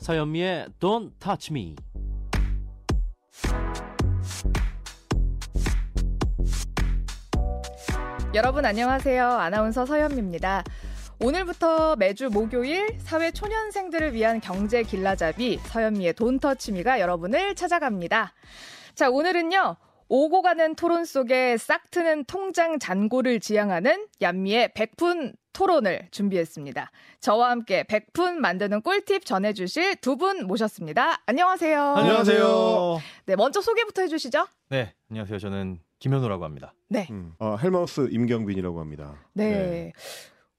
서현미의 Don't Touch Me. 여러분 안녕하세요. 아나운서 서현미입니다. 오늘부터 매주 목요일 사회 초년생들을 위한 경제 길라잡이 서현미의 돈터치미가 여러분을 찾아갑니다. 자, 오늘은요. 오고 가는 토론 속에 싹 트는 통장 잔고를 지향하는 얀미의 백푼 토론을 준비했습니다. 저와 함께 백푼 만드는 꿀팁 전해주실 두 분 모셨습니다. 안녕하세요. 안녕하세요. 네, 먼저 소개부터 해주시죠. 네, 안녕하세요. 저는 김현우라고 합니다. 네. 음. 어, 헬마우스 임경빈이라고 합니다. 네.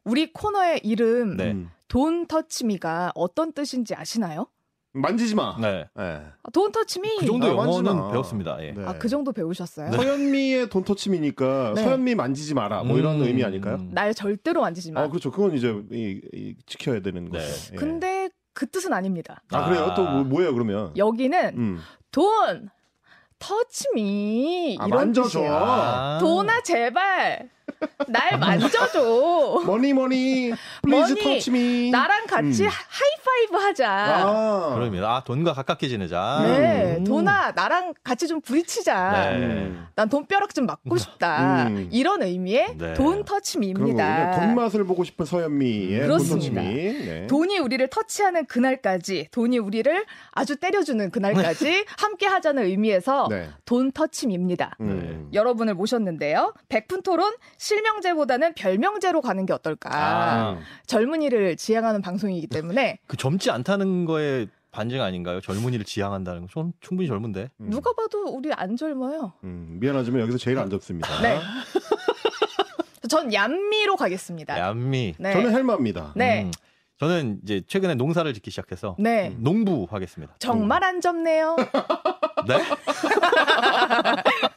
우리 코너의 이름 네. 음. 돈 터치미가 어떤 뜻인지 아시나요? 만지지 마. 네. 네. 돈 터치미. 그 정도 아, 영어는 만지나. 배웠습니다. 예. 네. 아, 그 정도 배우셨어요? 서현미의 돈터침이니까 네. 서현미 만지지 마라. 뭐 이런 음. 의미 아닐까요? 날 절대로 만지지 마. 아, 그렇죠. 그건 이제 이, 이, 지켜야 되는 네. 거죠. 예. 근데 그 뜻은 아닙니다. 아, 그래요? 또 뭐, 뭐예요, 그러면? 여기는 음. 돈 touch me 아, 이런 만져줘. 뜻이에요. 아. 돈아 제발 날 만져줘. money money please money, touch me. 나랑 같이 음. 하이파이브 하자. 아. 그럽니다. 아, 돈과 가깝게 지내자. 네, 음. 돈아 나랑 같이 좀 부딪히자. 네. 음. 난 돈벼락 좀 맞고 싶다. 음. 이런 의미의 네. 돈 touch me입니다. 거군요. 돈맛을 보고 싶은 서현미의 그렇습니다. 돈 터치미. 네. 돈이 우리를 터치하는 그날까지, 돈이 우리를 아주 때려주는 그날까지 함께 하자는 의미에서 네. 돈 터치미입니다. 음. 여러분을 모셨는데요. 백푼 토론 실명제보다는 별명제로 가는 게 어떨까. 아, 젊은이를 지향하는 방송이기 때문에 그 젊지 않다는 거에 반증 아닌가요? 젊은이를 지향한다는 거. 전 충분히 젊은데. 음. 누가 봐도 우리 안 젊어요. 음, 미안하지만 여기서 제일 안 접습니다. 네. 전 얀미로 가겠습니다. 얌미. 네. 저는 헬마입니다. 네. 음, 저는 이제 최근에 농사를 짓기 시작해서 네. 농부 하겠습니다. 정말 안 젊네요. 네?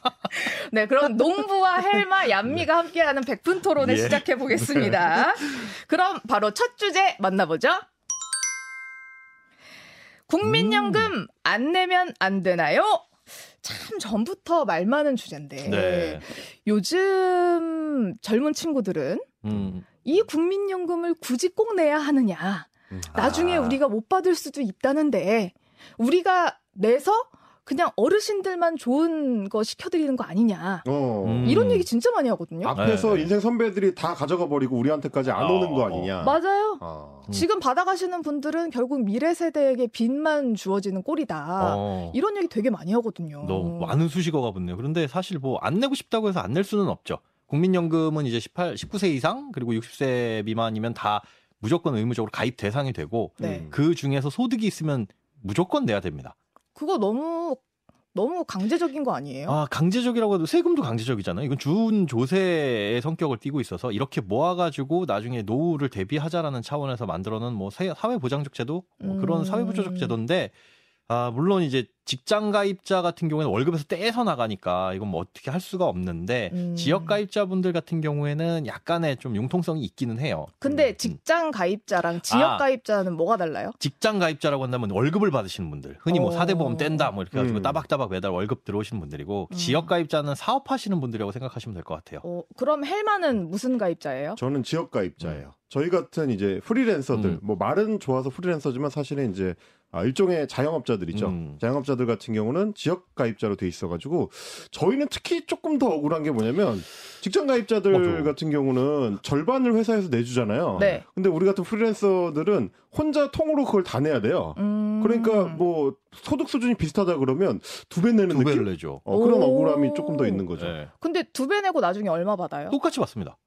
네, 그럼 농부와 헬마, 얀미가 함께하는 백분 토론을 예. 시작해 보겠습니다. 그럼 바로 첫 주제 만나보죠. 국민연금 안 내면 안 되나요? 참 전부터 말 많은 주제인데 네. 요즘 젊은 친구들은 음. 이 국민연금을 굳이 꼭 내야 하느냐? 음. 나중에 아. 우리가 못 받을 수도 있다는데 우리가 내서 그냥 어르신들만 좋은 거 시켜드리는 거 아니냐? 어. 음. 이런 얘기 진짜 많이 하거든요. 앞에서 네. 인생 선배들이 다 가져가 버리고 우리한테까지 안 오는 거 아니냐. 맞아요. 아. 음. 지금 받아가시는 분들은 결국 미래 세대에게 빚만 주어지는 꼴이다. 어. 이런 얘기 되게 많이 하거든요. 너무 많은 수식어가 붙네요. 그런데 사실 뭐 안 내고 싶다고 해서 안 낼 수는 없죠. 국민연금은 이제 18, 19세 이상 그리고 60세 미만이면 다 무조건 의무적으로 가입 대상이 되고 네. 음. 그 중에서 소득이 있으면 무조건 내야 됩니다. 그거 너무 너무 강제적인 거 아니에요? 아, 강제적이라고 해도 세금도 강제적이잖아요. 이건 준 조세의 성격을 띠고 있어서 이렇게 모아가지고 나중에 노후를 대비하자라는 차원에서 만들어 놓은 뭐 사- 사회보장적 제도 뭐 그런 음. 사회보장적 제도인데 아, 물론 이제 직장 가입자 같은 경우에는 월급에서 떼서 나가니까 이건 뭐 어떻게 할 수가 없는데 음. 지역 가입자분들 같은 경우에는 약간의 좀 융통성이 있기는 해요. 근데 음. 직장 가입자랑 지역 아. 가입자는 뭐가 달라요? 직장 가입자라고 한다면 월급을 받으시는 분들, 흔히 뭐 어. 사대 보험 뗀다 뭐 이렇게 해가지고 음. 따박따박 매달 월급 들어오시는 분들이고 음. 지역 가입자는 사업하시는 분들이라고 생각하시면 될 것 같아요. 어, 그럼 헬마는 무슨 가입자예요? 저는 지역 가입자예요. 저희 같은 이제 프리랜서들, 음. 뭐 말은 좋아서 프리랜서지만 사실은 이제 아, 일종의 자영업자들이죠. 음. 자영업자들 같은 경우는 지역 가입자로 돼 있어가지고 저희는 특히 조금 더 억울한 게 뭐냐면 직장 가입자들 맞아. 같은 경우는 절반을 회사에서 내주잖아요. 네. 근데 우리 같은 프리랜서들은 혼자 통으로 그걸 다 내야 돼요. 음. 그러니까 뭐 소득 수준이 비슷하다 그러면 두 배 내는 두 배를 느낌? 내죠. 어, 그런 오. 억울함이 조금 더 있는 거죠. 네. 근데 두 배 내고 나중에 얼마 받아요? 똑같이 받습니다.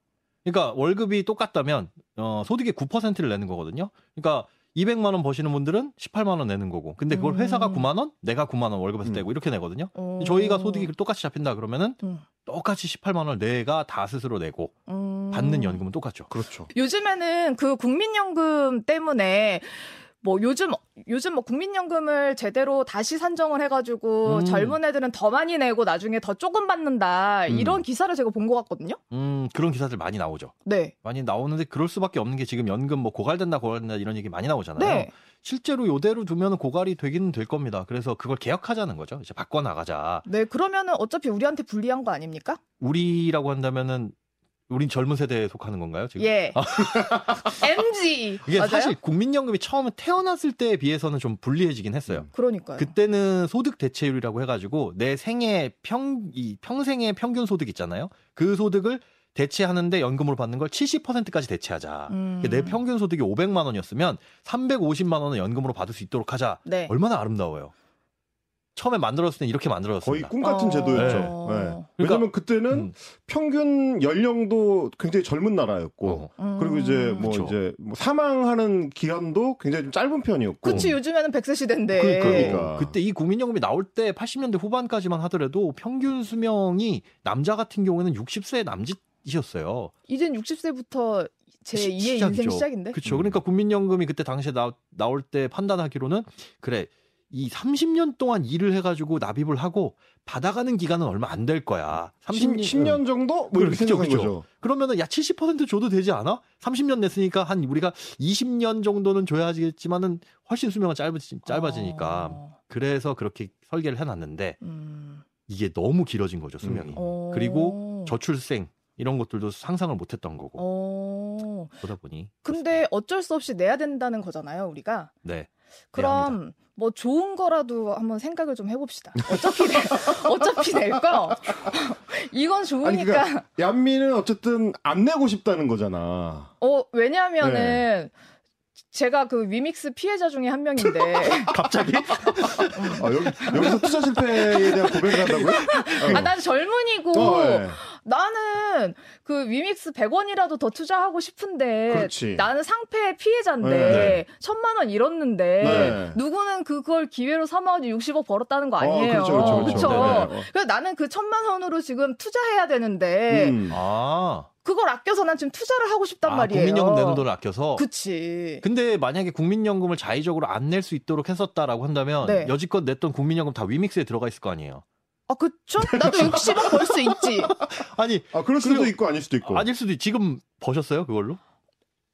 그러니까 월급이 똑같다면 어, 소득의 9%를 내는 거거든요. 그러니까 200만 원 버시는 분들은 18만 원 내는 거고. 근데 그걸 음. 회사가 9만 원, 내가 9만 원 월급에서 음. 떼고 이렇게 내거든요. 어. 저희가 소득이 똑같이 잡힌다 그러면은 음. 똑같이 18만 원을 내가 다 스스로 내고 음. 받는 연금은 똑같죠. 그렇죠. 요즘에는 그 국민연금 때문에 뭐 요즘 요즘 뭐 국민연금을 제대로 다시 산정을 해가지고 음. 젊은 애들은 더 많이 내고 나중에 더 조금 받는다 음. 이런 기사를 제가 본 것 같거든요. 음, 그런 기사들 많이 나오죠. 네, 많이 나오는데 그럴 수밖에 없는 게 지금 연금 뭐 고갈된다 고갈된다 이런 얘기 많이 나오잖아요. 네. 실제로 요대로 두면 고갈이 되기는 될 겁니다. 그래서 그걸 개혁하자는 거죠. 이제 바꿔 나가자. 네 그러면은 어차피 우리한테 불리한 거 아닙니까? 우리라고 한다면은 우린 젊은 세대에 속하는 건가요? 지금? 예. MG. 이게 맞아요? 사실 국민연금이 처음에 태어났을 때에 비해서는 좀 불리해지긴 했어요. 그러니까요. 그때는 소득 대체율이라고 해 가지고 내 생애 평, 이 평생의 평균 소득 있잖아요. 그 소득을 대체하는데 연금으로 받는 걸 70%까지 대체하자. 음. 내 평균 소득이 500만 원이었으면 350만 원은 연금으로 받을 수 있도록 하자. 네. 얼마나 아름다워요. 처음에 만들었을 땐 이렇게 거의 만들어졌습니다. 꿈 같은 어. 제도였죠. 네. 네. 왜냐면 그때는 음. 평균 연령도 굉장히 젊은 나라였고 어. 음. 그리고 이제 뭐 그쵸. 이제 뭐 사망하는 기간도 굉장히 좀 짧은 편이었고. 그치 요즘에는 100세 시대인데. 그, 그러니까. 그때 이 국민연금이 나올 때 80년대 후반까지만 하더라도 평균 수명이 남자 같은 경우에는 60세 남짓이었어요. 이젠 60세부터 제 시- 2의 시작이죠. 인생 시작인데. 그렇죠. 음. 그러니까 국민연금이 그때 당시에 나, 나올 때 판단하기로는 그래 이 30년 동안 일을 해가지고 납입을 하고 받아가는 기간은 얼마 안 될 거야. 30, 10 년 정도 뭐 이렇게 그렇죠, 생각한 그렇죠. 거죠. 그러면은 야 70% 줘도 되지 않아? 30년 냈으니까 한 우리가 20년 정도는 줘야지겠지만은 훨씬 수명은 짧아지, 짧아지니까 어. 그래서 그렇게 설계를 해놨는데 음. 이게 너무 길어진 거죠 수명이. 어. 그리고 저출생 이런 것들도 상상을 못했던 거고 어. 보다 보니 근데 어쩔 수 없이 내야 된다는 거잖아요, 우리가. 네 그럼 뭐 좋은 거라도 한번 생각을 좀 해봅시다. 어차피 내, 어차피 낼 거. 이건 좋으니까. 아니, 그러니까 얀미는 어쨌든 안 내고 싶다는 거잖아. 어 왜냐하면은 네. 제가 그 위믹스 피해자 중에 한 명인데. 갑자기 아, 여기, 여기서 투자 실패에 대한 고백을 한다고요? 아, 난 젊은이고 어, 예. 나는 그 위믹스 100원이라도 더 투자하고 싶은데 그렇지. 나는 상패 피해자인데 네. 천만 원 잃었는데 네. 누구는 그걸 기회로 삼아가지고 60억 벌었다는 거 아니에요. 어, 그렇죠, 그렇죠? 그렇죠. 네, 네. 그래서 나는 그 천만 원으로 지금 투자해야 되는데 음. 아, 그걸 아껴서 난 지금 투자를 하고 싶단 아 말이에요. 국민연금 내는 돈을 아껴서 그치. 근데 만약에 국민연금을 자의적으로 안 낼 수 있도록 했었다라고 한다면 네. 여지껏 냈던 국민연금 다 위믹스에 들어가 있을 거 아니에요. 아, 그쵸? 나도 60억 벌 수 있지. 아니 아, 그럴 수도 그리고- 있고 아닐 수도 있고. 아닐 수도 있- 지금 버셨어요 그걸로?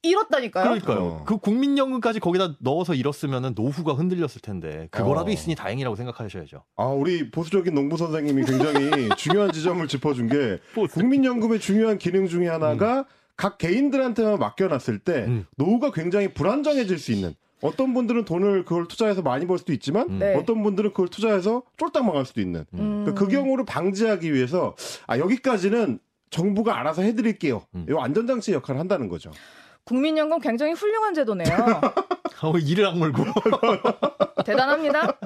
잃었다니까요. 그러니까요. 어. 그 국민연금까지 거기다 넣어서 잃었으면은 노후가 흔들렸을 텐데 그거라도 어. 있으니 다행이라고 생각하셔야죠. 아, 우리 보수적인 농부 선생님이 굉장히 중요한 지점을 짚어준 게 국민연금의 중요한 기능 중에 하나가 각 개인들한테만 맡겨놨을 때 음. 노후가 굉장히 불안정해질 수 있는 어떤 분들은 돈을 그걸 투자해서 많이 벌 수도 있지만 음. 네. 어떤 분들은 그걸 투자해서 쫄딱 망할 수도 있는 음. 그러니까 그 경우를 방지하기 위해서 아 여기까지는 정부가 알아서 해드릴게요. 음. 이 안전장치 역할을 한다는 거죠. 국민연금 굉장히 훌륭한 제도네요. 어, 이를 악물고. 대단합니다.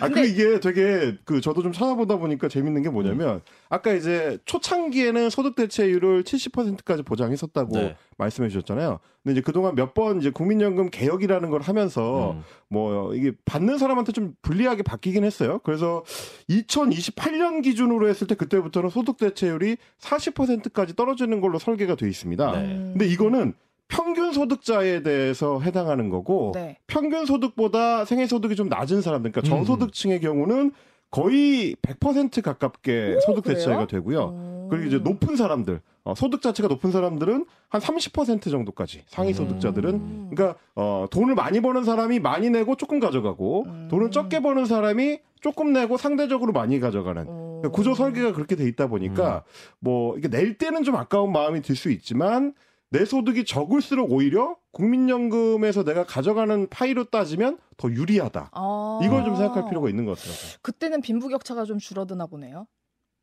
아, 근데- 그 이게 되게 그 저도 좀 찾아보다 보니까 재밌는 게 뭐냐면 아까 이제 초창기에는 소득 대체율을 70%까지 보장했었다고 네. 말씀해 주셨잖아요. 근데 이제 그동안 몇 번 이제 국민연금 개혁이라는 걸 하면서 음. 뭐 이게 받는 사람한테 좀 불리하게 바뀌긴 했어요. 그래서 2028년 기준으로 했을 때 그때부터는 소득 대체율이 40%까지 떨어지는 걸로 설계가 돼 있습니다. 네. 음. 근데 이거는 평균 소득자에 대해서 해당하는 거고 네. 평균 소득보다 생애 소득이 좀 낮은 사람들, 그러니까 음. 저소득층의 경우는 거의 100% 가깝게 소득 그래요? 대체가 되고요. 음. 그리고 이제 높은 사람들, 어, 소득 자체가 높은 사람들은 한 30% 정도까지 상위 음. 소득자들은 그러니까 어, 돈을 많이 버는 사람이 많이 내고 조금 가져가고 음. 돈을 적게 버는 사람이 조금 내고 상대적으로 많이 가져가는 음. 그러니까 구조 설계가 그렇게 돼 있다 보니까 뭐 이게 낼 때는 좀 아까운 마음이 들 수 있지만 내 소득이 적을수록 오히려 국민연금에서 내가 가져가는 파이로 따지면 더 유리하다. 아. 이걸 좀 생각할 필요가 있는 것 같더라고요. 그때는 빈부격차가 좀 줄어드나 보네요.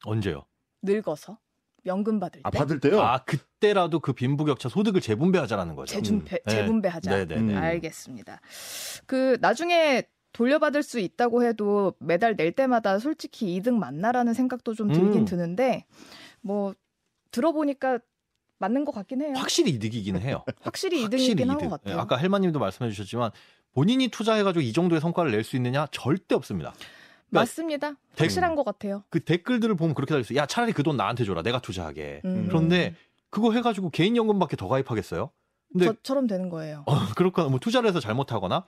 언제요? 늙어서 연금 받을 때 아 받을 때요? 아 그때라도 그 빈부격차 소득을 재분배하자라는 거죠. 재준배 네. 재분배하자. 네 네네. 음. 알겠습니다. 그 나중에 돌려받을 수 있다고 해도 매달 낼 때마다 솔직히 이득 맞나라는 생각도 좀 들긴 음. 드는데 뭐 들어보니까 맞는 것 같긴 해요. 확실히 이득이기는 해요. 확실히 이득이긴 한 이득. 것 같아요. 예, 아까 헬마님도 말씀해 주셨지만 본인이 투자해가지고 이 정도의 성과를 낼 수 있느냐 절대 없습니다. 맞습니다. 확실한 것 같아요. 그 댓글들을 보면 그렇게 달렸어요. 야 차라리 그 돈 나한테 줘라. 내가 투자하게. 음. 그런데 그거 해가지고 개인연금밖에 더 가입하겠어요? 근데 저처럼 되는 거예요. 어, 그렇거나 뭐 투자를 해서 잘못하거나.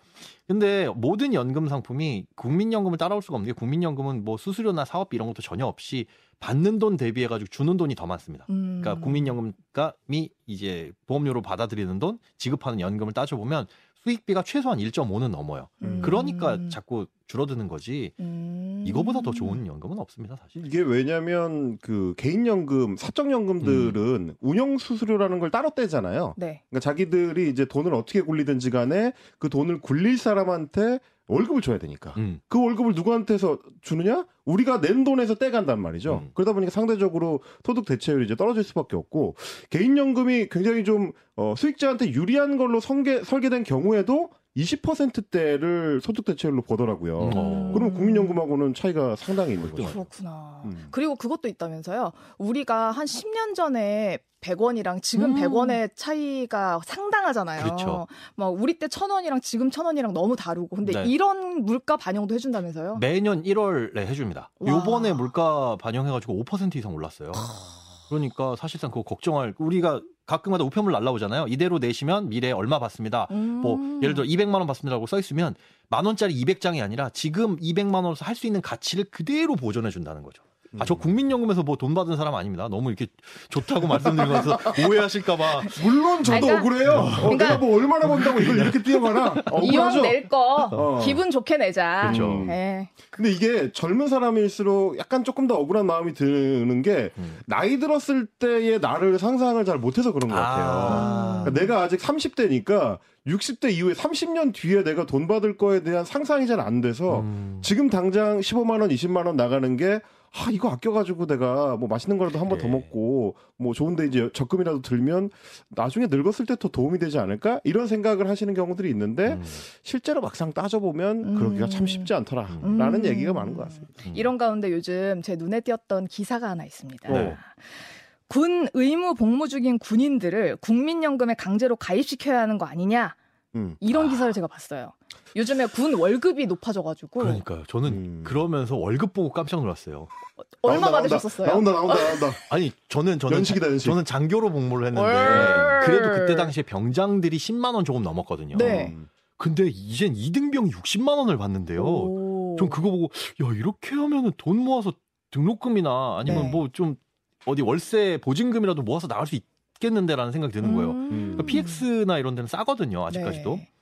근데 모든 연금 상품이 국민연금을 따라올 수가 없는 게 국민연금은 뭐 수수료나 사업비 이런 것도 전혀 없이 받는 돈 대비해 가지고 주는 돈이 더 많습니다. 음. 그러니까 국민연금이 이제 보험료로 받아들이는 돈, 지급하는 연금을 따져 보면 수익비가 최소한 1.5는 넘어요. 음. 그러니까 자꾸 줄어드는 거지 음. 이거보다 더 좋은 연금은 없습니다 사실. 이게 왜냐면 그 개인연금, 사적연금들은 운영 수수료라는 걸 따로 떼잖아요. 네. 그러니까 자기들이 이제 돈을 어떻게 굴리든지 간에 그 돈을 굴릴 사람한테 월급을 줘야 되니까. 음. 그 월급을 누구한테서 주느냐? 우리가 낸 돈에서 떼간단 말이죠. 음. 그러다 보니까 상대적으로 소득 대체율이 이제 떨어질 수밖에 없고 개인연금이 굉장히 좀 어, 수익자한테 유리한 걸로 설계, 설계된 경우에도 20%대를 소득 대체율로 보더라고요. 어. 그럼 국민연금하고는 차이가 상당히 있는 거죠. 그렇구나. 음. 그리고 그것도 있다면서요. 우리가 한 10년 전에 100원이랑 지금 음. 100원의 차이가 상당하잖아요. 그렇죠. 막 우리 때 1000원이랑 지금 1000원이랑 너무 다르고. 근데 네. 이런 물가 반영도 해 준다면서요? 매년 1월에 해 줍니다. 와. 요번에 물가 반영해 가지고 5% 이상 올랐어요. 그러니까 사실상 그거 걱정할 우리가 가끔가다 우편물 날라오잖아요. 이대로 내시면 미래에 얼마 받습니다. 뭐 음. 예를 들어 200만 원 받습니다라고 써 있으면 만 원짜리 200장이 아니라 지금 200만 원으로서 할 수 있는 가치를 그대로 보존해 준다는 거죠. 아, 저 국민연금에서 뭐 돈 받은 사람 아닙니다. 너무 이렇게 좋다고 말씀드리면서 오해하실까봐. 물론 저도 그러니까- 억울해요. 어, 그러니까- 내가 뭐 얼마나 번다고 이걸 이렇게 뛰어가나 이왕 억울하죠. 낼거 어. 기분 좋게 내자. 그렇죠. 음. 네. 근데 이게 젊은 사람일수록 약간 조금 더 억울한 마음이 드는 게 음. 나이 들었을 때의 나를 상상을 잘 못해서 그런 것 같아요. 아. 그러니까 내가 아직 30대니까 60대 이후에 30년 뒤에 내가 돈 받을 거에 대한 상상이 잘 안 돼서 음. 지금 당장 15만 원, 20만 원 나가는 게 아, 이거 아껴가지고 내가 뭐 맛있는 거라도 한 번더 네. 먹고 뭐 좋은데 이제 적금이라도 들면 나중에 늙었을 때 더 도움이 되지 않을까? 이런 생각을 하시는 경우들이 있는데 음. 실제로 막상 따져보면 음. 그러기가 참 쉽지 않더라. 음. 라는 음. 얘기가 많은 것 같습니다. 음. 이런 가운데 요즘 제 눈에 띄었던 기사가 하나 있습니다. 네. 군 의무 복무 중인 군인들을 국민연금에 강제로 가입시켜야 하는 거 아니냐 음. 이런 기사를 제가 봤어요. 요즘에 군 월급이 높아져가지고 그러니까요. 저는 음. 그러면서 월급 보고 깜짝 놀랐어요. 얼마 나온다, 받으셨었어요? 나온다, 나온다, 나온다. 아니 저는 저는 연식이다, 연식. 저는 장교로 복무를 했는데 월. 그래도 그때 당시에 병장들이 10만 원 조금 넘었거든요. 네. 음. 근데 이젠 2등병이 60만 원을 받는데요. 오. 전 그거 보고 야 이렇게 하면은 돈 모아서 등록금이나 아니면 네. 뭐좀 어디 월세 보증금이라도 모아서 나갈 수 있겠는데라는 생각이 드는 거예요. 음. 그러니까 PX나 이런 데는 싸거든요. 아직까지도. 네.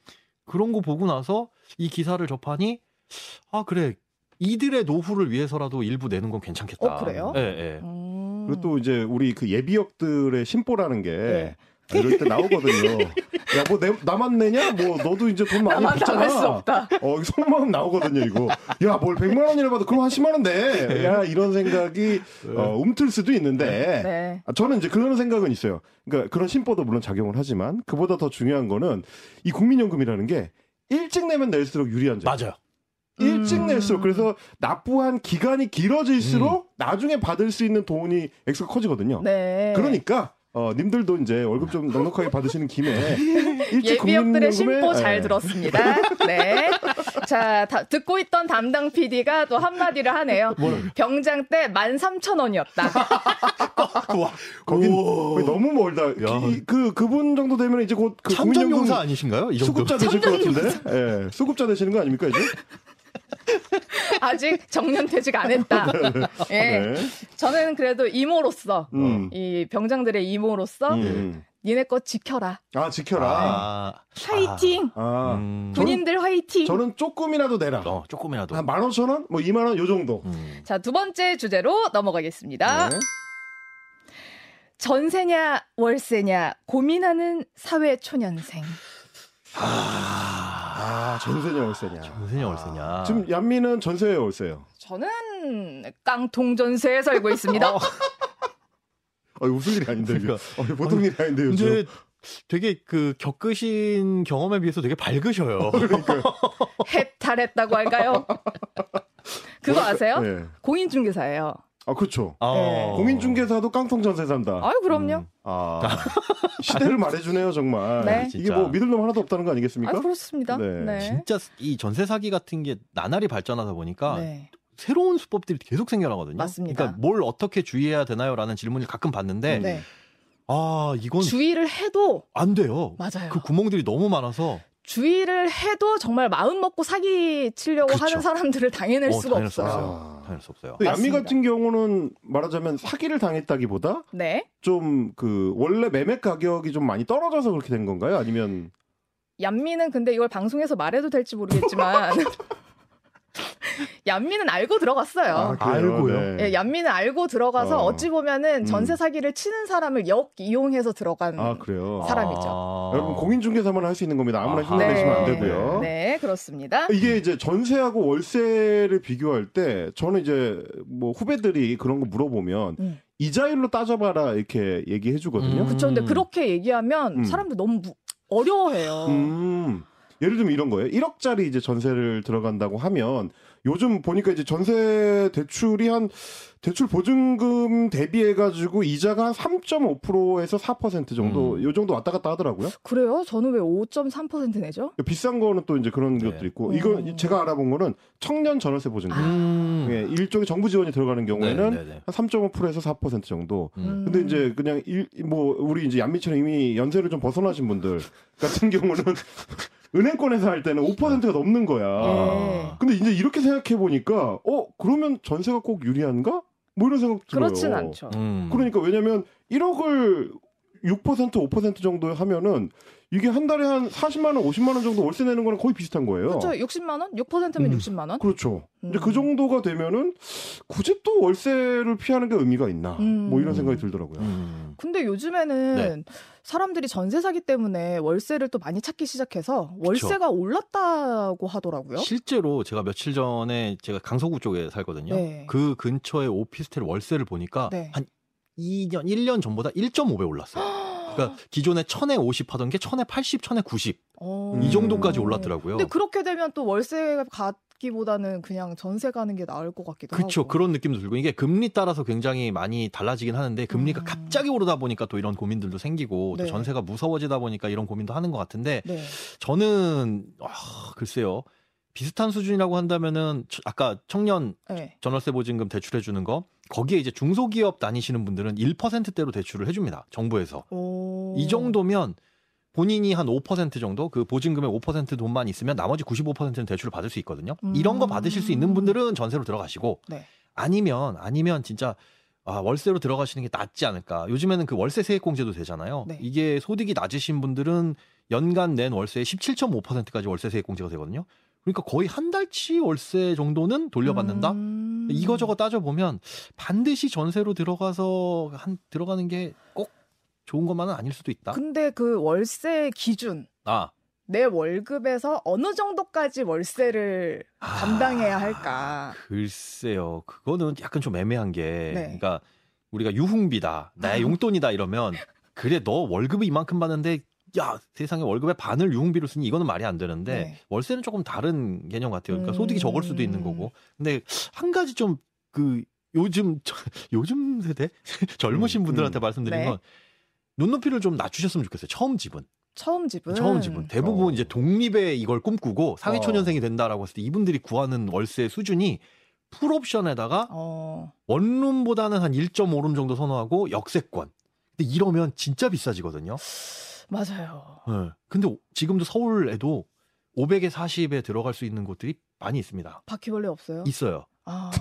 그런 거 보고 나서 이 기사를 접하니 아 그래 이들의 노후를 위해서라도 일부 내는 건 괜찮겠다. 어, 그래요? 예, 예. 음. 그리고 또 이제 우리 그 예비역들의 심보라는 게 네. 이럴 때 나오거든요. 야, 뭐 내, 나만 내냐? 뭐 너도 이제 돈 많이. 당할 수 없다. 어, 속마음 나오거든요, 이거. 야, 뭘 100만 원이라 봐도 그럼 한 10만 원 내. 야, 이런 생각이 어, 움틀 수도 있는데 네. 아, 저는 이제 그런 생각은 있어요. 그러니까 그런 심보도 물론 작용을 하지만 그보다 더 중요한 거는 이 국민연금이라는 게 일찍 내면 낼수록 유리한 점. 맞아요. 일찍 음. 낼수록 그래서 납부한 기간이 길어질수록 나중에 받을 수 있는 돈이 액수가 커지거든요. 네. 그러니까 어, 님들도 이제 월급 좀 넉넉하게 받으시는 김에 예비역들의 심보 잘 예. 들었습니다. 네. 자, 다- 듣고 있던 담당 PD가 또 한마디를 하네요. 병장 때 13,000원이었다. 와, 거긴 너무 멀다. 기- 그 그분 정도 되면 이제 곧그 참전용사 아니신가요? 이 정도. 수급자 되실 것 같은데. 예. 수급자 되시는 거 아닙니까 이제? 아직 정년퇴직 안 했다. 예. 네. 저는 그래도 이모로서, 음. 이 병장들의 이모로서, 음. 니네 거 지켜라. 아 지켜라. 아, 화이팅! 아, 음, 군인들 화이팅! 저는 조금이라도 내라. 어, 조금이라도. 한만 오천 원, 뭐 이만 원 요 정도. 음. 자, 두 번째 주제로 넘어가겠습니다. 네. 전세냐, 월세냐, 고민하는 사회 초년생. 아 전세냐 월세냐. 전세냐, 월세냐. 지금 얀미는 전세예요 월세요. 저는 깡통 전세에 살고 있습니다. 어, 웃을 일이 아닌데. 그러니까. 어, 보통 일이 아닌데 요즘. 근데 되게 그 겪으신 경험에 비해서 되게 밝으셔요. 해탈했다고 할까요? 그거 아세요? 네. 공인중개사예요. 아 그렇죠. 아, 네. 공인중개사도 깡통 전세 산다. 아유, 그럼요. 음. 아 시대를 말해주네요 정말. 네. 이게. 뭐 믿을 놈 하나도 없다는 거 아니겠습니까? 아, 그렇습니다. 네. 네. 진짜 이 전세 사기 같은 게 나날이 발전하다 보니까 네. 새로운 수법들이 계속 생겨나거든요. 맞습니다. 그러니까 뭘 어떻게 주의해야 되나요라는 질문을 가끔 받는데 네. 아 이건 주의를 해도 안 돼요. 맞아요. 그 구멍들이 너무 많아서 주의를 해도 정말 마음 먹고 사기 치려고 그쵸. 하는 사람들을 당해낼 어, 수가 당해낼 수 없어요. 없어요. 당할 수 없어요. 얀미 맞습니다. 같은 경우는 말하자면 사기를 당했다기보다 네. 좀 그 원래 매매 가격이 좀 많이 떨어져서 그렇게 된 건가요? 아니면 얀미는 근데 이걸 방송에서 말해도 될지 모르겠지만 얀미는 알고 들어갔어요. 아? 알고요? 네. 예, 얀미는 알고 들어가서 어. 어. 찌 보면은 음. 전세 사기를 치는 사람을 역 이용해서 들어간 아 그래요. 사람이죠. 아. 여러분 공인중개사만 할 수 있는 겁니다. 아무나. 휘말리시면 안 네. 되고요. 네, 그렇습니다. 이게 이제 전세하고 월세를 비교할 때 저는 이제 뭐 후배들이 그런 거 물어보면 음. 이자율로 따져봐라 이렇게 얘기해 주거든요. 음. 그쵸. 근데 그렇게 얘기하면 음. 사람들 너무 무- 어려워해요. 음. 예를 들면 이런 거예요. 1억짜리 이제 전세를 들어간다고 하면 요즘 보니까 이제 전세 대출이 한 대출 보증금 대비해 가지고 이자가 한 3.5%에서 4% 정도 음. 요 정도 왔다 갔다 하더라고요. 그래요? 저는 왜 5.3% 내죠? 비싼 거는 또 이제 그런 네. 것도 있고 이거 음. 제가 알아본 거는 청년 전월세 보증금. 음. 예, 일종의 정부 지원이 들어가는 경우에는 네, 네, 네. 한 3.5%에서 4% 정도. 음. 근데 이제 그냥 일, 뭐 우리 이제 얀미처럼 이미 연세를 좀 벗어나신 분들 같은 경우는 은행권에서 할 때는 5%가 넘는 거야. 예. 근데 이제 이렇게 생각해 보니까 어 그러면 전세가 꼭 유리한가? 뭐 이런 생각 들어요. 그렇진 않죠. 음. 그러니까 왜냐면 1억을 6% 5% 정도 하면은 이게 한 달에 한 40만 원, 50만 원 정도 월세 내는 거랑 거의 비슷한 거예요. 그렇죠. 60만 원? 6%면 음. 60만 원? 그렇죠. 이제 음. 그 정도가 되면은 굳이 또 월세를 피하는 게 의미가 있나? 음. 뭐 이런 생각이 들더라고요. 음. 근데 요즘에는 네. 사람들이 전세 사기 때문에 월세를 또 많이 찾기 시작해서 월세가 올랐다고 하더라고요. 실제로 제가 며칠 전에 제가 강서구 쪽에 살거든요. 네. 그 근처에 오피스텔 월세를 보니까 네. 한 2년, 1년 전보다 1.5배 올랐어요. 그러니까 기존에 1000에 50 하던 게 1000에 80, 1000에 90. 어. 음. 이 정도까지 올랐더라고요. 근데 그렇게 되면 또 월세 갖기보다는 그냥 전세 가는 게 나을 것 같기도 그렇죠. 하고. 그런 느낌도 들고 이게 금리 따라서 굉장히 많이 달라지긴 하는데 금리가 음. 갑자기 오르다 보니까 또 이런 고민들도 생기고 또 네. 전세가 무서워지다 보니까 이런 고민도 하는 것 같은데 네. 저는 아, 글쎄요. 비슷한 수준이라고 한다면은 저- 아까 청년 네. 전월세 보증금 대출해 주는 거 거기에 이제 중소기업 다니시는 분들은 1%대로 대출을 해 줍니다. 정부에서. 오. 이 정도면 본인이 한 5% 정도 그 보증금의 5% 돈만 있으면 나머지 95%는 대출을 받을 수 있거든요. 음. 이런 거 받으실 수 있는 분들은 전세로 들어가시고 네. 아니면 아니면 진짜 아, 월세로 들어가시는 게 낫지 않을까. 요즘에는 그 월세 세액공제도 되잖아요. 네. 이게 소득이 낮으신 분들은 연간 낸 월세의 17.5%까지 월세 세액공제가 되거든요. 그러니까 거의 한 달치 월세 정도는 돌려받는다. 음. 이거저거 따져 보면 반드시 전세로 들어가서 한 들어가는 게 꼭 좋은 것만은 아닐 수도 있다. 근데 그 월세 기준 아, 내 월급에서 어느 정도까지 월세를 아. 감당해야 할까? 글쎄요. 그거는 약간 좀 애매한 게 네. 그러니까 우리가 유흥비다. 나의 용돈이다 이러면 그래 너 월급이 이만큼 받는데 야 세상에 월급의 반을 유흥비로 쓰니 이거는 말이 안 되는데 네. 월세는 조금 다른 개념 같아요. 그러니까 음. 소득이 적을 수도 있는 거고. 근데 한 가지 좀그 요즘 요즘 세대 젊으신 음, 분들한테 음. 말씀드리면 네. 눈높이를 좀 낮추셨으면 좋겠어요. 처음 집은. 처음 집은 처음 집은 대부분 어. 이제 독립에 이걸 꿈꾸고 사회초년생이 된다라고 했을 때 이분들이 구하는 월세 수준이 풀옵션에다가 어. 원룸보다는 한 1.5룸 정도 선호하고 역세권. 근데 이러면 진짜 비싸지거든요. 맞아요. 네. 근데 오- 지금도 서울에도 500에 40에 들어갈 수 있는 곳들이 많이 있습니다. 바퀴벌레 없어요? 있어요. 아.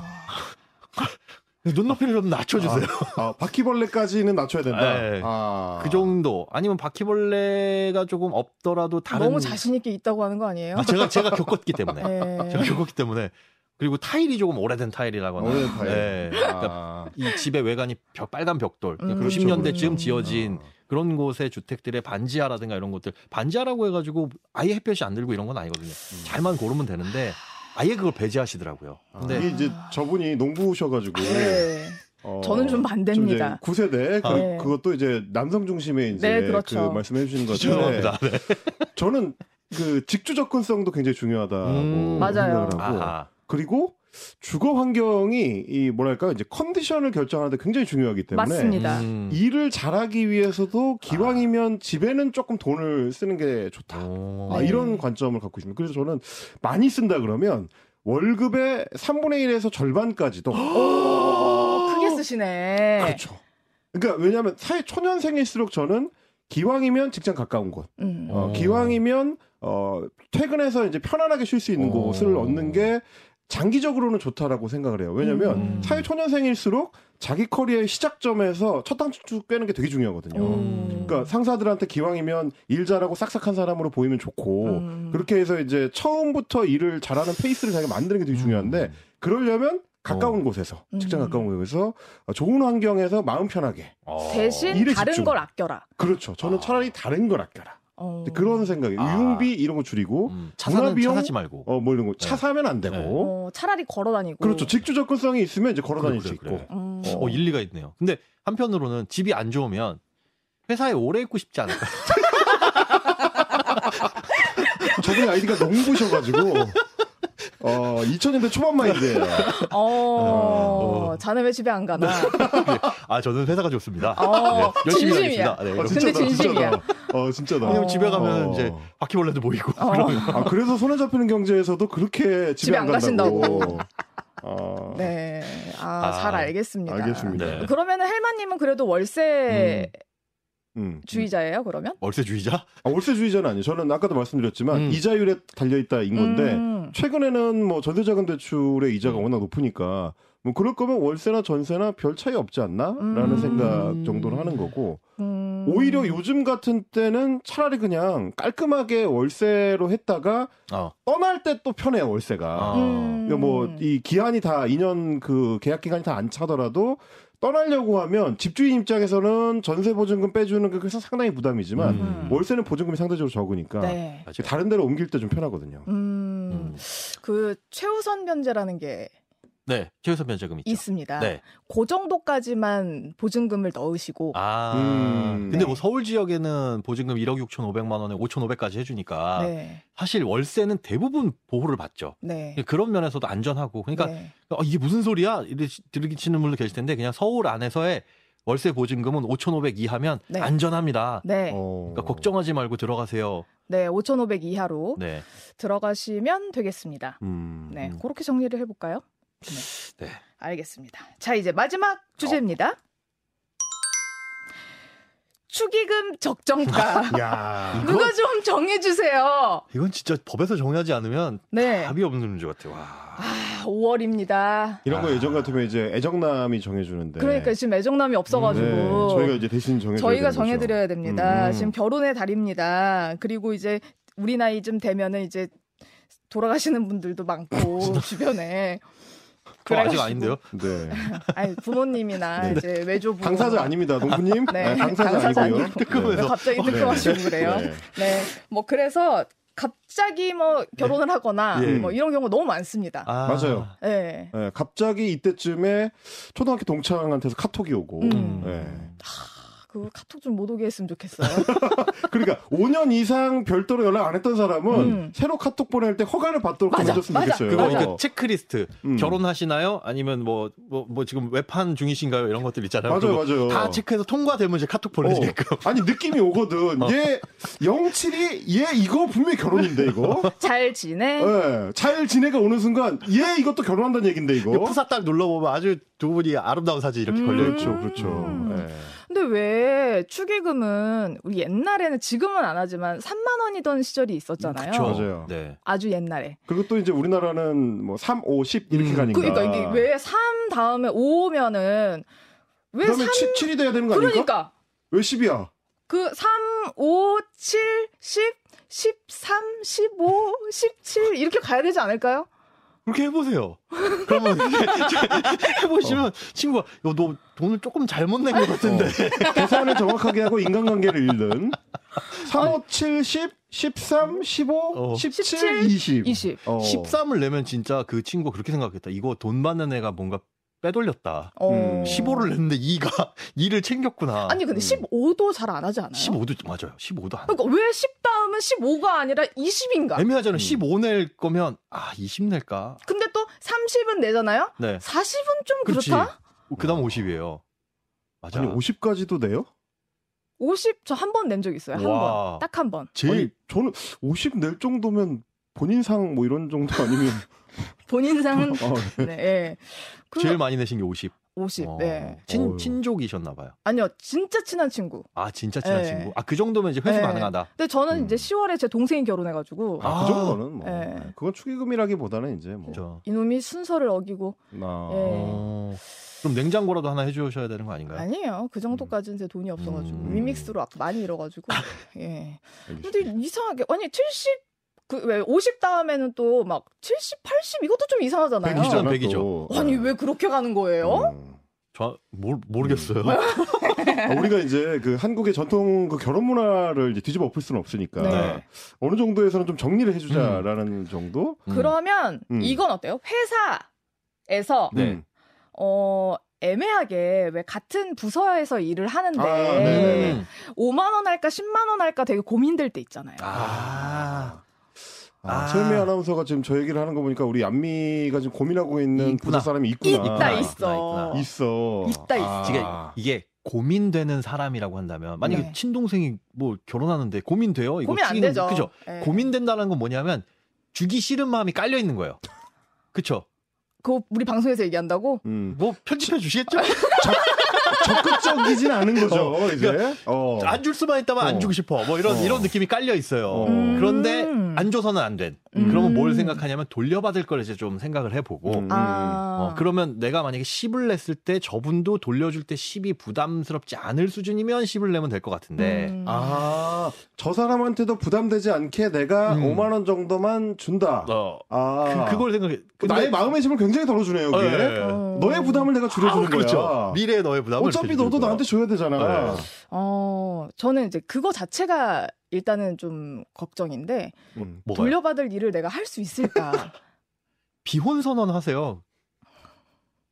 눈높이를 좀 낮춰주세요. 아, 바퀴벌레까지는 낮춰야 된다. 네. 아. 그 정도. 아니면 바퀴벌레가 조금 없더라도 다른. 너무 자신 있게 있다고 하는 거 아니에요? 아, 제가 제가 겪었기 때문에. 네. 제가 겪었기 때문에. 그리고 타일이 조금 오래된 타일이라거나. 오래된 타일. 네. 그러니까 아. 이 집의 외관이 벽, 빨간 벽돌. 음. 그 90년대쯤 그렇죠. 지어진 아. 그런 곳의 주택들의 반지하라든가 이런 것들. 반지하라고 해가지고 아예 햇볕이 안 들고 이런 건 아니거든요. 잘만 고르면 되는데 아예 그걸 배제하시더라고요. 아, 근데 이게 이제 저분이 농부셔가지고 네. 어, 저는 좀 반대입니다. 좀 이제 9세대 그, 아. 네. 그것도 이제 남성 중심의 이제 네, 그렇죠. 그 말씀해 주시는 거죠. 죄송합니다. 네. 저는 그 직주 접근성도 굉장히 중요하다고 음. 맞아요. 생각을 하고 아하. 그리고 주거 환경이 이 뭐랄까 이제 컨디션을 결정하는데 굉장히 중요하기 때문에 맞습니다. 음. 일을 잘하기 위해서도 기왕이면 집에는 조금 돈을 쓰는 게 좋다. 오. 아, 네. 이런 관점을 갖고 있습니다. 그래서 저는 많이 쓴다 그러면 월급의 3분의 1에서 절반까지도 오, 크게 쓰시네. 그렇죠. 그러니까 왜냐하면 사회 초년생일수록 저는 기왕이면 직장 가까운 곳, 음. 어, 어. 기왕이면 어, 퇴근해서 이제 편안하게 쉴 수 있는 어. 곳을 얻는 게 장기적으로는 좋다라고 생각을 해요. 왜냐하면 음. 사회 초년생일수록 자기 커리어의 시작점에서 첫 단추 꿰는 게 되게 중요하거든요. 음. 그러니까 상사들한테 기왕이면 일 잘하고 싹싹한 사람으로 보이면 좋고 음. 그렇게 해서 이제 처음부터 일을 잘하는 페이스를 자기가 만드는 게 되게 중요한데 그러려면 가까운 곳에서 직장 음. 가까운 곳에서 좋은 환경에서 마음 편하게 어. 대신 다른 집중. 걸 아껴라. 그렇죠. 저는 아. 차라리 다른 걸 아껴라. 어. 그런 생각이 아. 유흥비 이런 거 줄이고 음, 차 사는 차 문화비용? 사지 말고. 어뭐 이런 거차 네. 사면 안 되고 네. 어, 차라리 걸어 다니고. 그렇죠. 직주 접근성이 있으면 이제 걸어 그래, 다닐 수 그래, 있고 그래. 음. 어, 일리가 있네요. 근데 한편으로는 집이 안 좋으면 회사에 오래 있고 싶지 않을까? 저분의 아이디가 농부셔가지고 어 2000년대 초반 마인드예요. 어, 자네 왜 집에 안 가나? 아, 저는 회사가 좋습니다. 어, 네, 열심히 진심이야. 하겠습니다. 네, 어. 근데 진심이야. 어 진짜다. 왜냐면 집에 가면 어. 이제 바퀴벌레도 보이고. 어. 아 그래서 손에 잡히는 경제에서도 그렇게 집에, 집에 안 간다고. 가신다고. 아, 네. 아, 아, 잘 알겠습니다. 알겠습니다. 네. 그러면은 헬마님은 그래도 월세 음. 주의자예요, 그러면? 월세주의자? 아, 월세주의자는 아니에요. 저는 아까도 말씀드렸지만 음. 이자율에 달려 있다인 건데 음. 최근에는 뭐 전세자금 대출의 이자가 음. 워낙 높으니까 뭐 그럴 거면 월세나 전세나 별 차이 없지 않나라는 음. 생각 정도로 하는 거고 음. 오히려 요즘 같은 때는 차라리 그냥 깔끔하게 월세로 했다가 어. 떠날 때 또 편해요 월세가. 어. 음. 그러니까 뭐이 기한이 다 2년 그 계약 기간이 다 안 차더라도 떠나려고 하면 집주인 입장에서는 전세 보증금 빼주는 게 그래서 상당히 부담이지만 음. 월세는 보증금이 상대적으로 적으니까 네. 다른 데로 옮길 때 좀 편하거든요. 음. 음. 그 최우선 변제라는 게 네, 최우선 변제금 있죠. 있습니다. 네. 그 정도까지만 보증금을 넣으시고 아. 음. 근데 네. 뭐 서울 지역에는 보증금 1억 6천5백만 원에 5천5백까지 해주니까 네. 사실 월세는 대부분 보호를 받죠. 네. 그런 면에서도 안전하고 그러니까 네. 어, 이게 무슨 소리야? 이렇게 들으시는 분도 계실 텐데 그냥 서울 안에서의 월세 보증금은 5,500 이하면 네. 안전합니다. 네. 어. 그러니까 걱정하지 말고 들어가세요. 네. 5,500 이하로 네. 들어가시면 되겠습니다. 음. 네. 음. 그렇게 정리를 해볼까요? 네. 알겠습니다. 자, 이제 마지막 주제입니다. 축의금 적정가. 야. 이거- 그거 좀 정해주세요. 이건 진짜 법에서 정하지 않으면 네. 답이 없는 문제 같아요. 와. 아, 5월입니다. 이런 거 아. 예전 같으면 이제 애정남이 정해주는데. 그러니까 지금 애정남이 없어가지고. 네, 저희가 이제 대신 정해줘야 저희가. 정해드려야 됩니다. 음. 지금 결혼의 달입니다. 그리고 이제 우리 나이쯤 되면은 이제 돌아가시는 분들도 많고 주변에. 그거 아직 아닌데요? 네. 아니 부모님이나 네. 이제 외조부 당사자 아닙니다, 농부님. 네, 네, 당사자, 아니고요. 아니고. 뜨끔해서. 왜 갑자기 뜨끔하시고 그래요? 네. 네, 뭐 그래서 갑자기 뭐 결혼을 하거나 예. 뭐 이런 경우 너무 많습니다. 아. 맞아요. 네. 네, 갑자기 이때쯤에 초등학교 동창한테서 카톡이 오고. 음. 네. 그 카톡 좀 못 오게 했으면 좋겠어요. 그러니까 5년 이상 별도로 연락 안 했던 사람은 음. 새로 카톡 보낼 때 허가를 받도록 맞아, 해줬으면 맞아. 좋겠어요. 그거. 그러니까 체크리스트 음. 결혼하시나요? 아니면 뭐뭐뭐 지금 외판 중이신가요? 이런 것들 있잖아요. 맞아요, 맞아요. 다 체크해서 통과되면 이제 카톡 보내드릴게요. 어. 아니 느낌이 오거든. 얘 07이 얘 이거 분명히 결혼인데 이거. 잘 지내? 예. 잘 지내가 오는 순간 얘 이것도 결혼한다는 얘긴데 이거. 푸사 딱 눌러보면 아주 두 분이 아름다운 사진 이렇게 음. 걸려 있죠. 그렇죠, 그렇죠. 음. 예. 근데 왜 축의금은 우리 옛날에는 지금은 안 하지만 3만 원이던 시절이 있었잖아요. 그쵸. 맞아요. 네. 아주 옛날에. 그리고 또 이제 우리나라는 뭐 3, 5, 10 이렇게 음. 가니까. 그러니까 이게 왜 3 다음에 5면은 왜 그러면 3? 7, 7이 돼야 되는 거 아닙니까? 그러니까 왜 10이야? 그 3, 5, 7, 10, 13, 15, 17 이렇게 가야 되지 않을까요? 그렇게 해보세요. 그러면 해보시면 친구가 야, 너 돈을 조금 잘못 낸 것 같은데. 계산을 정확하게 하고 인간관계를 잃는 3, 5, 7, 10, 13, 15, 어. 17, 17, 20. 20. 어. 13을 내면 진짜 그 친구가 그렇게 생각했다. 이거 돈 받는 애가 뭔가 빼돌렸다. 어. 음. 15를 냈는데 2가 2를 챙겼구나. 아니 근데 음. 15도 잘 안 하지 않아요? 15도 맞아요. 15도 안. 그러니까 왜 10 다음은 15가 아니라 20인가? 애매하잖아요. 음. 15낼 거면 아, 20 낼까? 근데 또 30은 내잖아요? 네. 40은 좀 그렇지. 그렇다? 그다음 50이에요. 맞아. 아니 50까지도 내요? 50 저 한 번 낸 적 있어요. 한 와. 번. 딱 한 번. 제일 아니 저는 50 낼 정도면 본인상 뭐 이런 정도 아니면 본인상은 어, 네. 예. 그 제일 많이 내신 게 50. 50. 어, 네. 친. 친족이셨나 봐요. 아니요, 진짜 친한 친구. 아, 진짜 친한 네. 친구. 아, 그 정도면 이제 회수 네. 가능하다. 근데 저는 음. 이제 10월에 제 동생이 결혼해 가지고 아, 아. 그 정도는 뭐 네. 그건 축의금이라기보다는 이제 뭐 그렇죠. 이놈이 순서를 어기고 아, 예. 어, 그럼 냉장고라도 하나 해주셔야 되는 거 아닌가요? 아니에요. 그 정도까지는 제 돈이 없어가지고 음. 리믹스로 아까 많이 잃어가지고 예. 알겠습니다. 근데 이상하게 아니 70 그왜 50 다음에는 또 막 70, 80 이것도 좀 이상하잖아요. 백이잖아. 백이죠, 백이죠. 또. 아니 네. 왜 그렇게 가는 거예요? 음. 저 모르, 모르겠어요. 아, 우리가 이제 그 한국의 전통 그 결혼 문화를 이제 뒤집어 엎을 수는 없으니까 네. 어느 정도에서는 좀 정리를 해주자라는 정도. 음. 그러면 음. 이건 어때요? 회사에서 네. 음. 어 애매하게 왜 같은 부서에서 일을 하는데 아, 네네네. 음. 5만 원 할까 10만 원 할까 되게 고민될 때 있잖아요. 아. 아, 아. 최은미 아나운서가 지금 저 얘기를 하는 거 보니까 우리 안미가 지금 고민하고 있는 있구나. 부서 사람이 있구나. 있다 아, 있어. 있어. 있다, 있어. 아. 이게, 이게 고민되는 사람이라고 한다면 만약에 네. 친동생이 뭐 결혼하는데 고민돼요? 이거 고민 안 되죠. 그죠? 예. 고민된다는 건 뭐냐면 주기 싫은 마음이 깔려 있는 거예요. 그쵸? 그거 우리 방송에서 얘기한다고? 음. 뭐 편집해 주시겠죠? 적극적이진 않은 거죠, 이제. 어. 안줄 수만 있다면 어. 안 주고 싶어. 뭐 이런 어. 이런 느낌이 깔려 있어요. 어. 음. 그런데 안 줘서는 안 된. 음. 그러면 뭘 생각하냐면 돌려받을 걸 이제 좀 생각을 해보고. 음. 아. 어, 그러면 내가 만약에 10을 냈을 때 저분도 돌려줄 때 10이 부담스럽지 않을 수준이면 10을 내면 될 것 같은데. 음. 아, 저 사람한테도 부담되지 않게 내가 음. 5만 원 정도만 준다. 어, 아, 그, 그걸 생각해. 그 나의 마음의 짐을 굉장히 덜어주네요, 여기. 예. 어. 너의 부담을 내가 줄여주는 아, 그렇죠. 거야. 미래의 너의 부담을 어차피 이렇게 너도. 나한테 줘야 되잖아. 네. 어, 저는 이제 그거 자체가 일단은 좀 걱정인데 음. 돌려받을 일을 내가 할 수 있을까? 비혼 선언 하세요.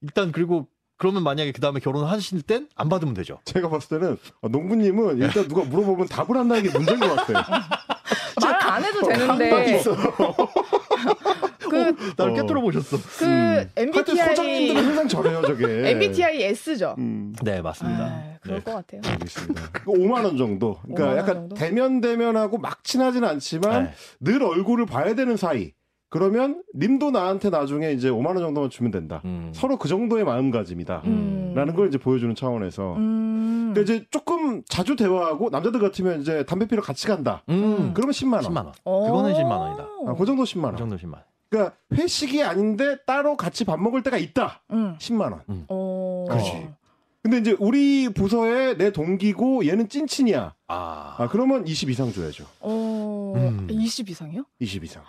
일단 그리고 그러면 만약에 그 다음에 결혼하실 땐 안 받으면 되죠. 제가 봤을 때는 어, 농부님은 일단 누가 물어보면 답을 한다는 게 문제인 것 같아요. 말 안 해도 어, 되는데 그, 나를 어. 꿰뚫어 보셨어. 그 하여튼 MBTI 소장님들은 항상 저래요, 저게. MBTI S죠. 음. 네 맞습니다. 아, 그럴 네. 것 같아요. 알겠습니다. 5만 원 정도. 그러니까 5만 원 약간 정도? 데면데면하고 막 친하진 않지만 네. 늘 얼굴을 봐야 되는 사이. 그러면 님도 나한테 나중에 이제 5만 원 정도만 주면 된다. 음. 서로 그 정도의 마음가짐이다. 음. 라는 걸 이제 보여주는 차원에서. 음. 그러니까 이제 조금 자주 대화하고 남자들 같으면 이제 담배 피러 같이 간다. 음. 그러면 10만 원. 10만 원. 어. 그거는 10만 원이다. 아, 그 정도 10만 원. 그 정도 10만 원. 그러니까 회식이 아닌데 따로 같이 밥 먹을 때가 있다. 음. 10만 원. 어. 그렇지. 근데 이제 우리 부서에 내 동기고 얘는 찐친이야. 아. 아, 그러면 20 이상 줘야죠. 어. 음. 20 이상이요? 20 이상.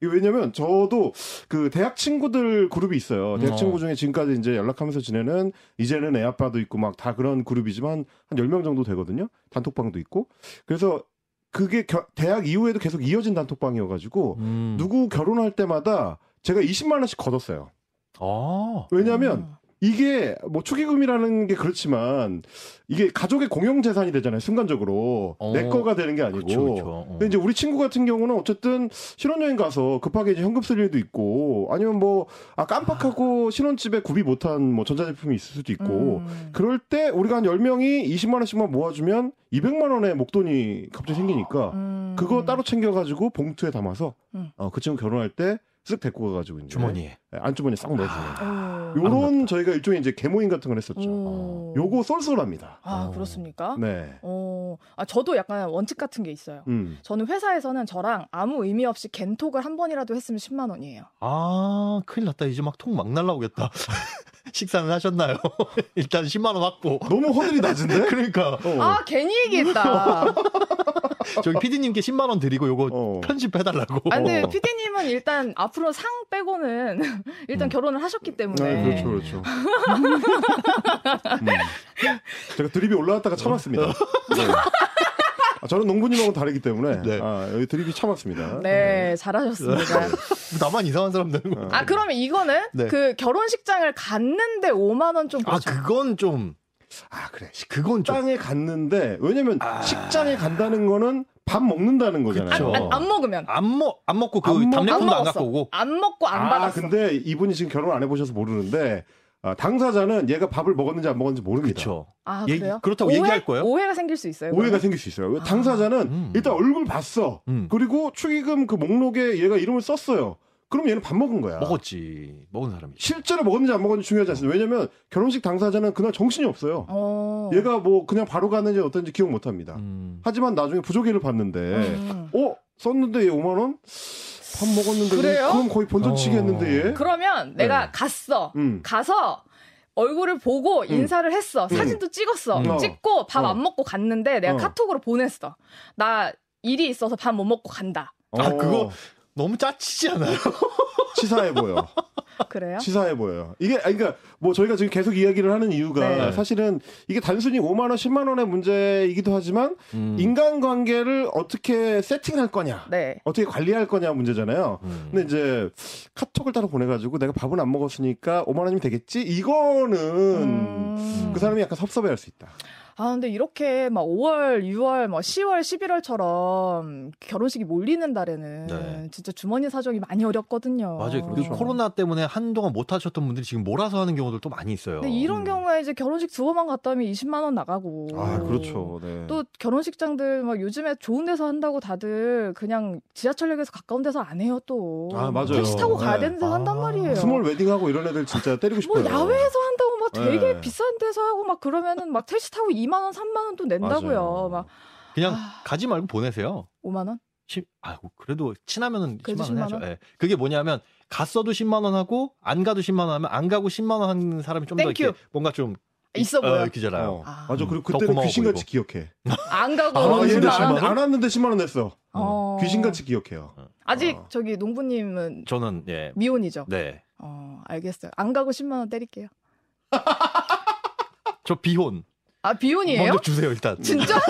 왜냐면 저도 그 대학 친구들 그룹이 있어요. 대학 어. 친구 중에 지금까지 이제 연락하면서 지내는 이제는 애 아빠도 있고 막 다 그런 그룹이지만 한 10명 정도 되거든요. 단톡방도 있고. 그래서 그게 겨- 대학 이후에도 계속 이어진 단톡방이어가지고 음. 누구 결혼할 때마다 제가 20만 원씩 걷었어요. 아. 왜냐하면 음. 이게 뭐 축의금이라는 게 그렇지만 이게 가족의 공용 재산이 되잖아요. 순간적으로 어. 내 거가 되는 게 아니고. 그렇죠. 그렇죠. 어. 근데 이제 우리 친구 같은 경우는 어쨌든 신혼여행 가서 급하게 이제 현금 쓸 일도 있고 아니면 뭐 아 깜빡하고 신혼집에 구비 못한 뭐 전자제품이 있을 수도 있고 음. 그럴 때 우리가 한 10명이 20만 원씩만 모아주면 200만 원의 목돈이 갑자기 생기니까 음. 그거 따로 챙겨가지고 봉투에 담아서 음. 어, 그 친구 결혼할 때 쓱 데리고 가가지고 이제 주머니에. 안주머니에 싹 넣어주는 어. 요런 저희가 일종의 이제 개모임 같은 걸 했었죠. 오. 요거 쏠쏠합니다. 아, 어. 그렇습니까? 네. 어. 아, 저도 약간 원칙 같은 게 있어요. 음. 저는 회사에서는 저랑 아무 의미 없이 겐톡을 한 번이라도 했으면 10만 원이에요. 아, 큰일 났다. 이제 막 통막 날라오겠다. 식사는 하셨나요? 일단 10만 원 확보. 너무 허들이 낮은데? 그러니까 어. 아, 괜히 얘기했다. 저기 PD님께 10만 원 드리고 요거 어. 편집해달라고. 아, 근데 어. PD님은 일단 앞으로 상 빼고는 일단 음. 결혼을 하셨기 때문에. 네, 그렇죠, 그렇죠. 음. 제가 드립이 올라왔다가 참았습니다. 네. 아, 저는 농부님하고 다르기 때문에 네. 아, 여기 드립이 참았습니다. 네, 잘하셨습니다. 나만 이상한 사람 되는 거. 어. 아, 그러면 이거는 네. 그 결혼식장을 갔는데 5만 원 좀 아. 그건 좀, 아 그래. 그건 좀. 식장에 갔는데 왜냐면 아. 식장에 간다는 거는 밥 먹는다는 거잖아요. 안, 안 먹으면. 안 먹, 안 먹고 그안 먹- 답례품도 안, 먹었어. 갖고 오고. 안 먹고 안 아 받았어. 근데 이분이 지금 결혼 안 해보셔서 모르는데 아, 당사자는 얘가 밥을 먹었는지 안 먹었는지 모릅니다. 그쵸. 아, 얘기- 그래요? 그렇다고 오해? 얘기할 거예요? 오해가 생길 수 있어요. 오해가 그러면? 생길 수 있어요. 왜 당사자는 음. 일단 얼굴 봤어. 음. 그리고 축의금 그 목록에 얘가 이름을 썼어요. 그럼 얘는 밥 먹은 거야. 먹었지. 먹은 사람이. 실제로 먹었는지 안 먹었는지 중요하지 않습니다. 왜냐면 결혼식 당사자는 그날 정신이 없어요. 어. 얘가 뭐 그냥 바로 갔는지 어떤지 기억 못 합니다. 음. 하지만 나중에 부조기를 봤는데 음. 어? 썼는데 얘 5만 원? 밥 먹었는데 그래요? 그럼 거의 본전치기 어. 했는데 얘? 그러면 내가 네. 갔어. 음. 가서 얼굴을 보고 인사를 했어. 사진도 찍었어. 음. 찍고 밥 어. 안 먹고 갔는데 내가 어. 카톡으로 보냈어. 나 일이 있어서 밥 못 먹고 간다. 아, 어, 그거 너무 짜치지 않아요? 치사해 보여. 그래요? 치사해 보여요. 이게 아니, 그러니까 뭐 저희가 지금 계속 이야기를 하는 이유가 네. 사실은 이게 단순히 5만 원, 10만 원의 문제이기도 하지만 음. 인간관계를 어떻게 세팅할 거냐, 네. 어떻게 관리할 거냐 문제잖아요. 음. 근데 이제 카톡을 따로 보내가지고 내가 밥은 안 먹었으니까 5만 원이면 되겠지? 이거는 음. 그 사람이 약간 섭섭해할 수 있다. 아, 근데 이렇게 막 5월, 6월, 뭐 10월, 11월처럼 결혼식이 몰리는 달에는 네. 진짜 주머니 사정이 많이 어렵거든요. 맞아요. 그 그렇죠. 코로나 때문에 한동안 못 하셨던 분들이 지금 몰아서 하는 경우들도 많이 있어요. 근데 이런 음. 경우에 이제 결혼식 두 번만 갔다 오면 20만 원 나가고. 아 그렇죠. 네. 또 결혼식장들 막 요즘에 좋은 데서 한다고 다들 그냥 지하철역에서 가까운 데서 안 해요 또. 아, 맞아요. 택시 타고 가야 네. 되는 데서 한단 아, 말이에요. small wedding하고 이런 애들 진짜 때리고 뭐 싶어요. 야외에서 한다고 막 되게 네. 비싼 데서 하고 막 그러면은 막 택시 타고 2만 원, 3만 원 또 낸다고요. 맞아요. 막 그냥 아. 가지 말고 보내세요. 5만 원? 시, 아이고 그래도 친하면은 그래도 10만 원 10만 해야죠. 원? 예. 그게 뭐냐면 갔어도 10만 원 하고 안 가도 10만 원 하면 안 가고 10만 원 하는 사람이 좀더 thank you. 이렇게 뭔가 좀 있어 보여. 어, 이렇게잖아요. 어, 아. 맞아. 음, 그리고 더 그때는 귀신같이 보이고. 기억해. 안 가고 아, 아, 얘네 얘는 10만 안, 원? 안 왔는데 10만 원 냈어. 어. 귀신같이 기억해요. 아직 어. 저기 농부님은 저는 예. 미혼이죠. 네. 어, 알겠어요. 안 가고 10만 원 때릴게요. 저 비혼 아, 비혼이에요? 먼저 주세요 일단. 진짜?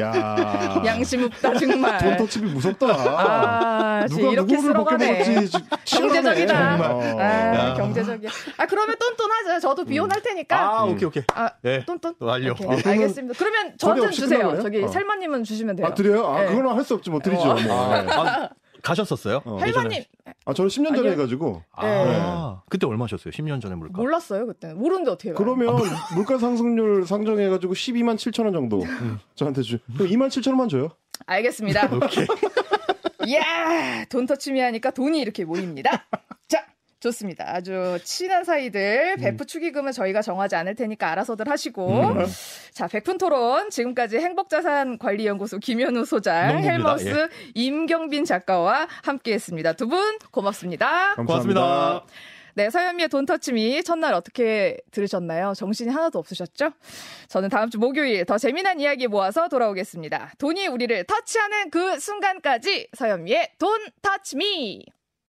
야 양심 없다 정말. 돈 터치비 무섭다. 아, 진짜 누가 이렇게 쓸어가네. 경제적이다. 정말. 아, 야. 경제적이야. 아, 그러면 똔똔하죠. 저도 비혼할 테니까. 아 음. 오케이 오케이. 아, 예. 똔똔. 완료. 오케이, 아, 알겠습니다. 그러면 없이 주세요. 저기 어. 살마님은 주시면 돼요. 아 드려요? 아 네. 그거는 할 수 없지 뭐 드리죠. 어. 뭐. 네. 아, 가셨었어요? 어. 할머님 아 저는 10년 전에 아니요. 해가지고 아, 그때 얼마셨어요? 10년 전에 물가. 몰랐어요 그때는 모르는데 어떻게 알아요? 그러면 물가 상승률 상정해가지고 12만 7천 원 정도 저한테 주. 그럼 2만 7천 원만 줘요. 알겠습니다. 오케이. 이야 돈 터치미 하니까 돈이 이렇게 모입니다. 자 좋습니다. 아주 친한 사이들 베프 축의금은 저희가 정하지 않을 테니까 알아서들 하시고 음. 자 백분 토론 지금까지 행복자산관리연구소 김현우 소장. 헬마우스 임경빈 작가와 함께했습니다. 두 분 고맙습니다. 감사합니다. 고맙습니다. 네, 서현미의 돈 터치미 첫날 어떻게 들으셨나요? 정신이 하나도 없으셨죠? 저는 다음 주 목요일 더 재미난 이야기 모아서 돌아오겠습니다. 돈이 우리를 터치하는 그 순간까지 서현미의 돈 터치미!